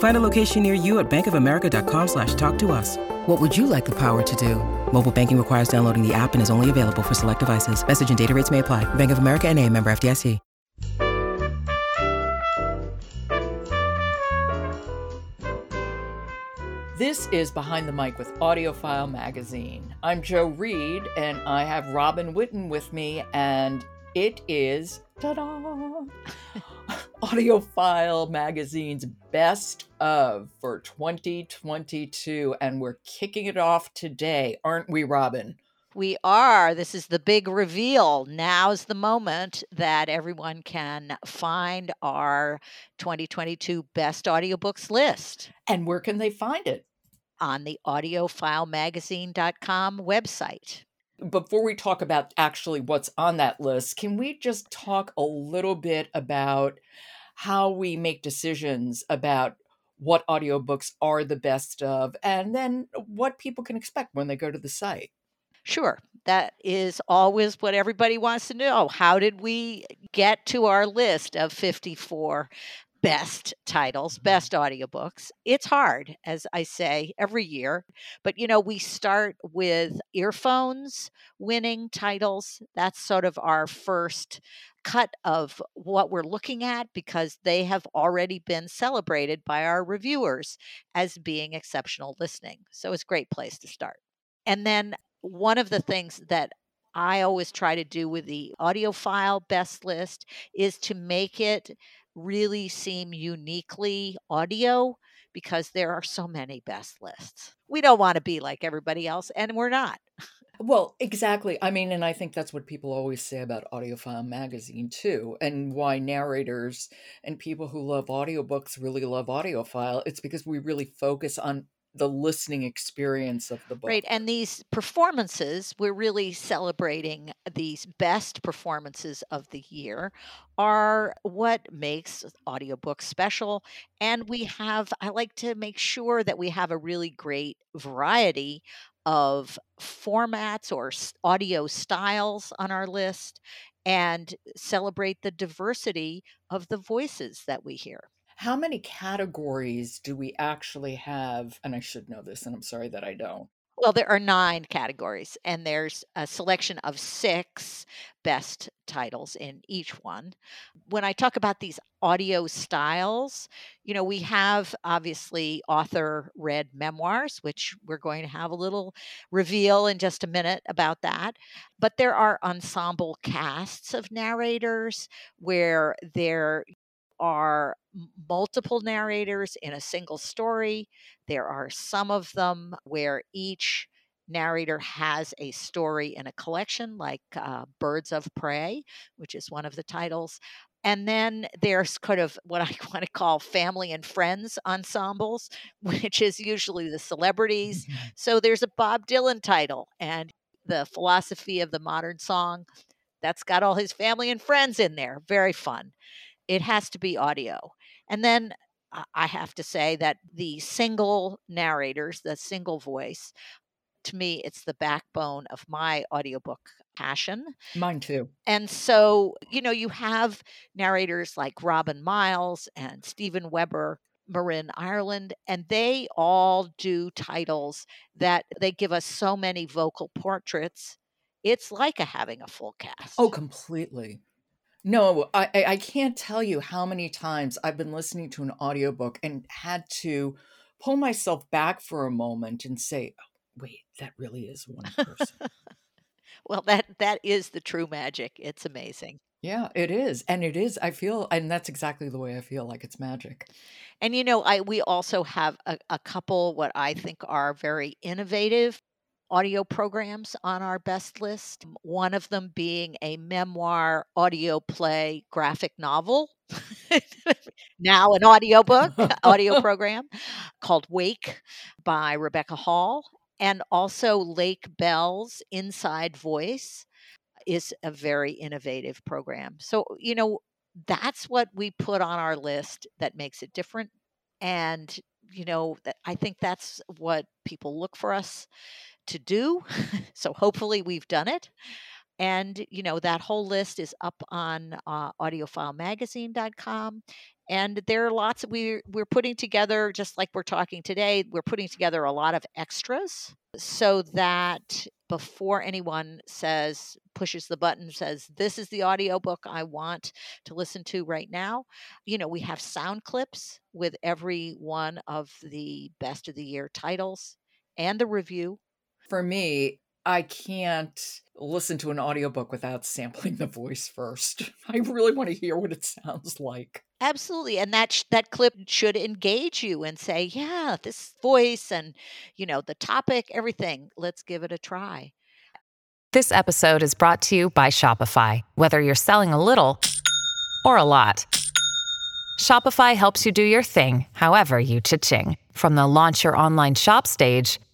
Find a location near you at bankofamerica.com slash talk to us. What would you like the power to do? Mobile banking requires downloading the app and is only available for select devices. Message and data rates may apply. Bank of America and a member FDIC. This is Behind the Mic with AudioFile Magazine. I'm Joe Reed, and I have Robin Whitten with me, and it is ta-da, AudioFile Magazine's best of for 2022, and we're kicking it off today, aren't we, Robin? We are. This is the big reveal. Now's the moment that everyone can find our 2022 best audiobooks list. And where can they find it? On the audiofilemagazine.com website. Before we talk about actually what's on that list, can we just talk a little bit about how we make decisions about what audiobooks are the best of and then what people can expect when they go to the site? Sure. That is always what everybody wants to know. How did we get to our list of 54 best titles, best audiobooks? It's hard, as I say every year. But, you know, we start with earphones winning titles. That's sort of our first cut of what we're looking at because they have already been celebrated by our reviewers as being exceptional listening. So it's a great place to start. And then one of the things that I always try to do with the AudioFile best list is to make it really seem uniquely audio because there are so many best lists. We don't want to be like everybody else, and we're not. Well, exactly. I mean, and I think that's what people always say about AudioFile magazine too, and why narrators and people who love audiobooks really love AudioFile. It's because we really focus on the listening experience of the book. Right. And these performances, we're really celebrating these best performances of the year, are what makes audiobooks special. And we have, I like to make sure that we have a really great variety of formats or audio styles on our list and celebrate the diversity of the voices that we hear how many categories do we actually have? And I should know this, and I'm sorry that I don't. Well, there are nine categories, and there's a selection of six best titles in each one. When I talk about these audio styles, you know, we have obviously author read memoirs, which we're going to have a little reveal in just a minute about that. But there are ensemble casts of narrators where they're are multiple narrators in a single story. There are some of them where each narrator has a story in a collection, like uh, Birds of Prey, which is one of the titles. And then there's kind of what I want to call family and friends ensembles, which is usually the celebrities. Mm-hmm. So there's a Bob Dylan title and the philosophy of the modern song. That's got all his family and friends in there. Very fun it has to be audio. And then uh, I have to say that the single narrators, the single voice, to me, it's the backbone of my audiobook passion. Mine too. And so, you know, you have narrators like Robin Miles and Steven Weber, Marin Ireland, and they all do titles that they give us so many vocal portraits. It's like a having a full oh, cast. Oh, completely. No, I, I can't tell you how many times I've been listening to an audiobook and had to pull myself back for a moment and say, oh, wait, that really is one person. well, that that is the true magic. It's amazing. Yeah, it is. And it is. I feel, and that's exactly the way I feel like it's magic. And you know, I we also have a, a couple what I think are very innovative audio programs on our best list. One of them being a memoir audio play graphic novel. now an audiobook, audio program called Wake by Rebecca Hall. And also Lake Bell's Inside Voice is a very innovative program. So, you know, that's what we put on our list that makes it different. And, you know, I think that's what people look for us to do. so hopefully we've done it. And, you know, that whole list is up on uh, audiofilemagazine.com. And there are lots we, we're putting together, just like we're talking today, we're putting together a lot of extras so that before anyone says, pushes the button, says, this is the audiobook I want to listen to right now, you know, we have sound clips with every one of the best of the year titles and the review. For me, I can't listen to an audiobook without sampling the voice first. I really want to hear what it sounds like. Absolutely. And that sh- that clip should engage you and say, "Yeah, this voice and, you know, the topic, everything. Let's give it a try." This episode is brought to you by Shopify. Whether you're selling a little or a lot, Shopify helps you do your thing, however you cha-ching. From the launch your online shop stage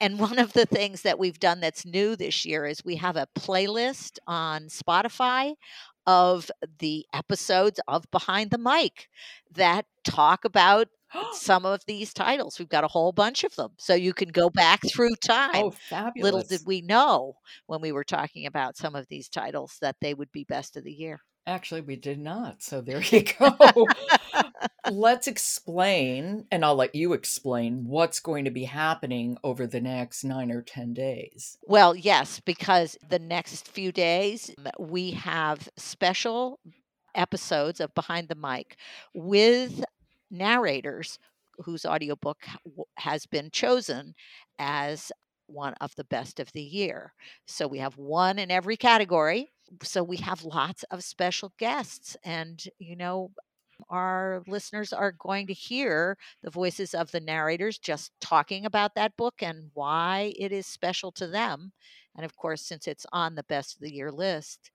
And one of the things that we've done that's new this year is we have a playlist on Spotify of the episodes of Behind the Mic that talk about some of these titles. We've got a whole bunch of them. So you can go back through time. Oh, fabulous. Little did we know when we were talking about some of these titles that they would be best of the year. Actually, we did not. So there you go. Let's explain, and I'll let you explain what's going to be happening over the next nine or 10 days. Well, yes, because the next few days we have special episodes of Behind the Mic with narrators whose audiobook has been chosen as one of the best of the year. So we have one in every category so we have lots of special guests and you know our listeners are going to hear the voices of the narrators just talking about that book and why it is special to them. And of course since it's on the best of the year list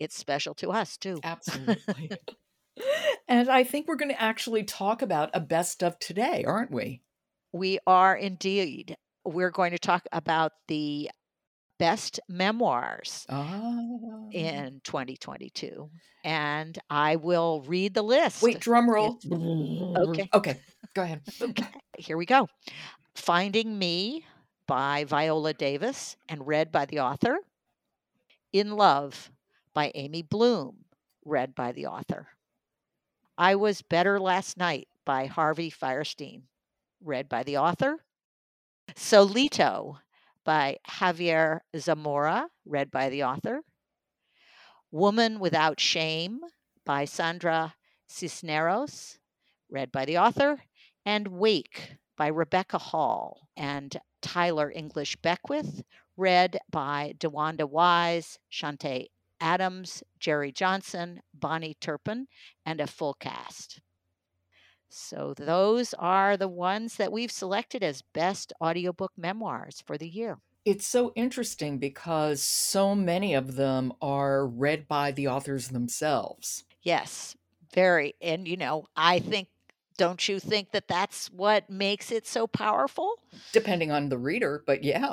it's special to us too. Absolutely. And i think we're going to actually talk about a best of today aren't we? We are indeed. We're going to talk about the best memoirs oh. in 2022 and i will read the list. wait drum roll. Okay. Okay go ahead. Okay here we go. Finding me by viola davis and read by the author. In love by amy bloom read by the author. I was better last night by harvey fierstein read by the author. Solito by Javier Zamora, read by the author. Woman Without Shame by Sandra Cisneros, read by the author. And Wake by Rebecca Hall and Tyler English Beckwith, read by DeWanda Wise, Shantae Adams, Jerry Johnson, Bonnie Turpin, and a full cast. So those are the ones that we've selected as best audiobook memoirs for the year. It's so interesting because so many of them are read by the authors themselves. Yes, very. And, you know, I think, don't you think that that's what makes it so powerful? Depending on the reader, but yeah.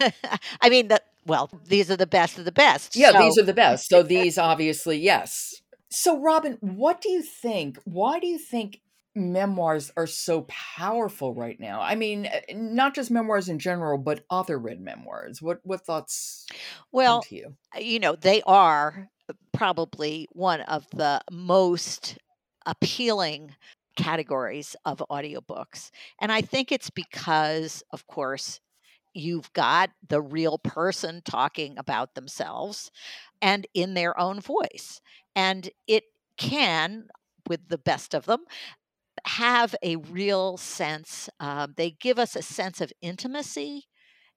I mean, the, well, these are the best of the best. Yeah, so- these are the best. So these obviously, yes. So Robin, what do you think? Why do you think memoirs are so powerful right now? I mean, eh, not just memoirs in general, but author-read memoirs. What what thoughts come well, to you? you know, they are probably one of the most appealing categories of audiobooks. And I think it's because, of course, you've got the real person talking about themselves and in their own voice. And it can, with the best of them, have a real sense, um, they give us a sense of intimacy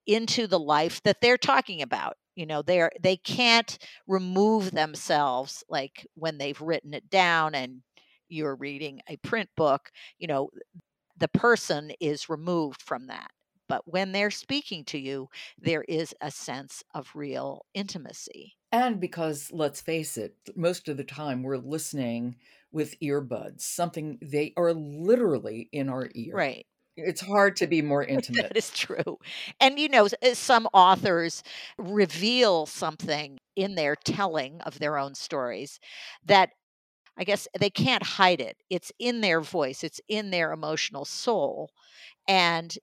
into the life that they're talking about you know they're they can't remove themselves like when they've written it down and you're reading a print book you know the person is removed from that. But when they're speaking to you there is a sense of real intimacy And because let's face it, most of the time we're listening with earbuds, something they are literally in our ear. right It's hard to be more intimate. that is true and you know uh, some authors reveal something in their telling of their own stories that I guess they can't hide it. It's in their voice, it's in their emotional soul. And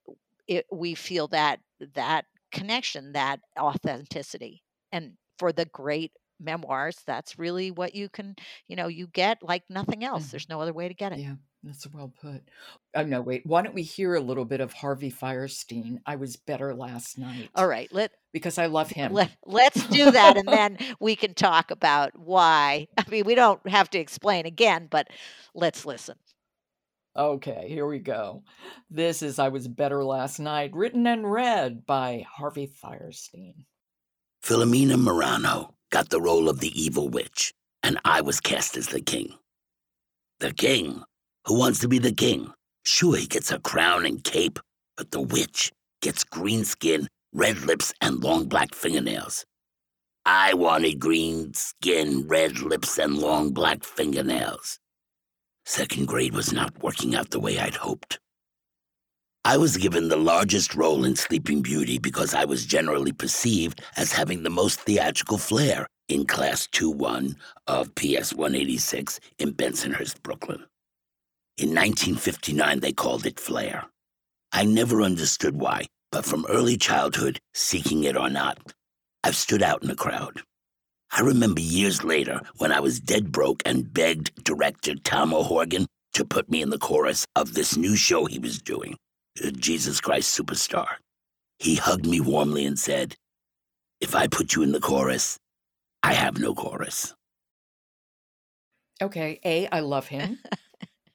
it, we feel that that connection, that authenticity. And for the great memoirs, that's really what you can, you know, you get like nothing else. Mhm. There's no other way to get it. Yeah, that's well put. Oh, no, wait. Why don't we hear a little bit of Harvey Fierstein? I was better last night All right, let because I love him. let let's do that and then we can talk about why. I mean, we don't have to explain again, but let's listen. Okay, here we go. This is I Was Better Last Night, written and read by Harvey Fierstein. Philomena Morano got the role of the evil witch, and I was cast as the king. The king? Who wants to be the king? Sure, he gets a crown and cape, but the witch gets green skin, red lips, and long black fingernails. I wanted green skin, red lips, and long black fingernails. Second grade was not working out the way I'd hoped. I was given the largest role in Sleeping Beauty because I was generally perceived as having the most theatrical flair in Class 2 1 of PS 186 in Bensonhurst, Brooklyn. In 1959, they called it flair. I never understood why, but from early childhood, seeking it or not, I've stood out in a crowd. I remember years later when I was dead broke and begged director Tom O'Horgan to put me in the chorus of this new show he was doing. Jesus Christ Superstar. He hugged me warmly and said, If I put you in the chorus, I have no chorus. Okay, A, I love him.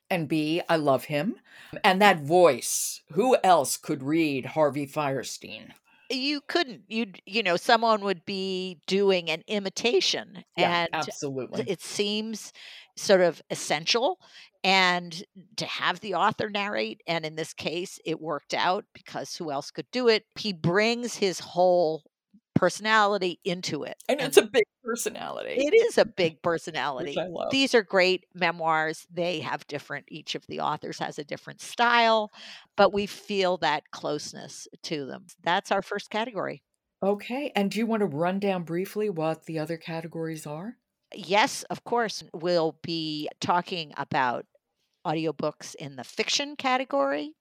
and B, I love him. And that voice, who else could read Harvey Fierstein? You couldn't. You'd, you know, someone would be doing an imitation, Yeah, and absolutely. it seems sort of essential. And to have the author narrate, and in this case, it worked out because who else could do it? He brings his whole personality into it. And it's a big personality, it is a big personality. These are great memoirs. They have different, each of the authors has a different style, but we feel that closeness to them. That's our first category. Okay, and do you want to run down briefly what the other categories are? Yes, of course, we'll be talking about audiobooks in the fiction category,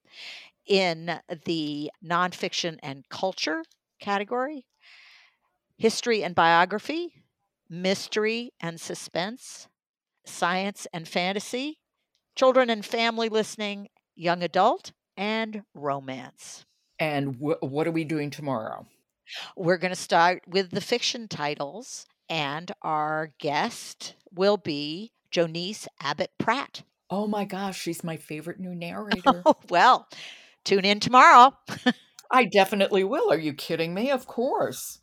in the nonfiction and culture category, history and biography, mystery and suspense, science and fantasy, children and family listening, young adult, and romance. And wh- what are we doing tomorrow? We're going to start with the fiction titles, and our guest will be Joniece Abbott Pratt. Oh my gosh, she's my favorite new narrator. Oh, well, tune in tomorrow. I definitely will. Are you kidding me? Of course.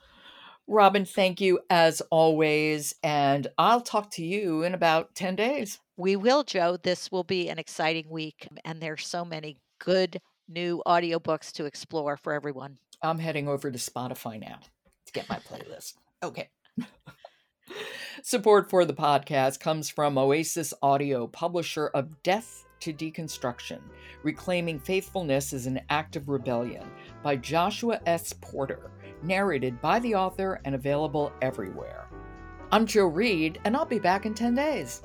Robin, thank you as always. And I'll talk to you in about 10 days. We will, Joe. This will be an exciting week, and there's so many good new audiobooks to explore for everyone. I'm heading over to Spotify now to get my playlist. Okay. Support for the podcast comes from Oasis Audio, publisher of Death to Deconstruction Reclaiming Faithfulness as an Act of Rebellion by Joshua S. Porter. Narrated by the author and available everywhere. I'm Joe Reed, and I'll be back in 10 days.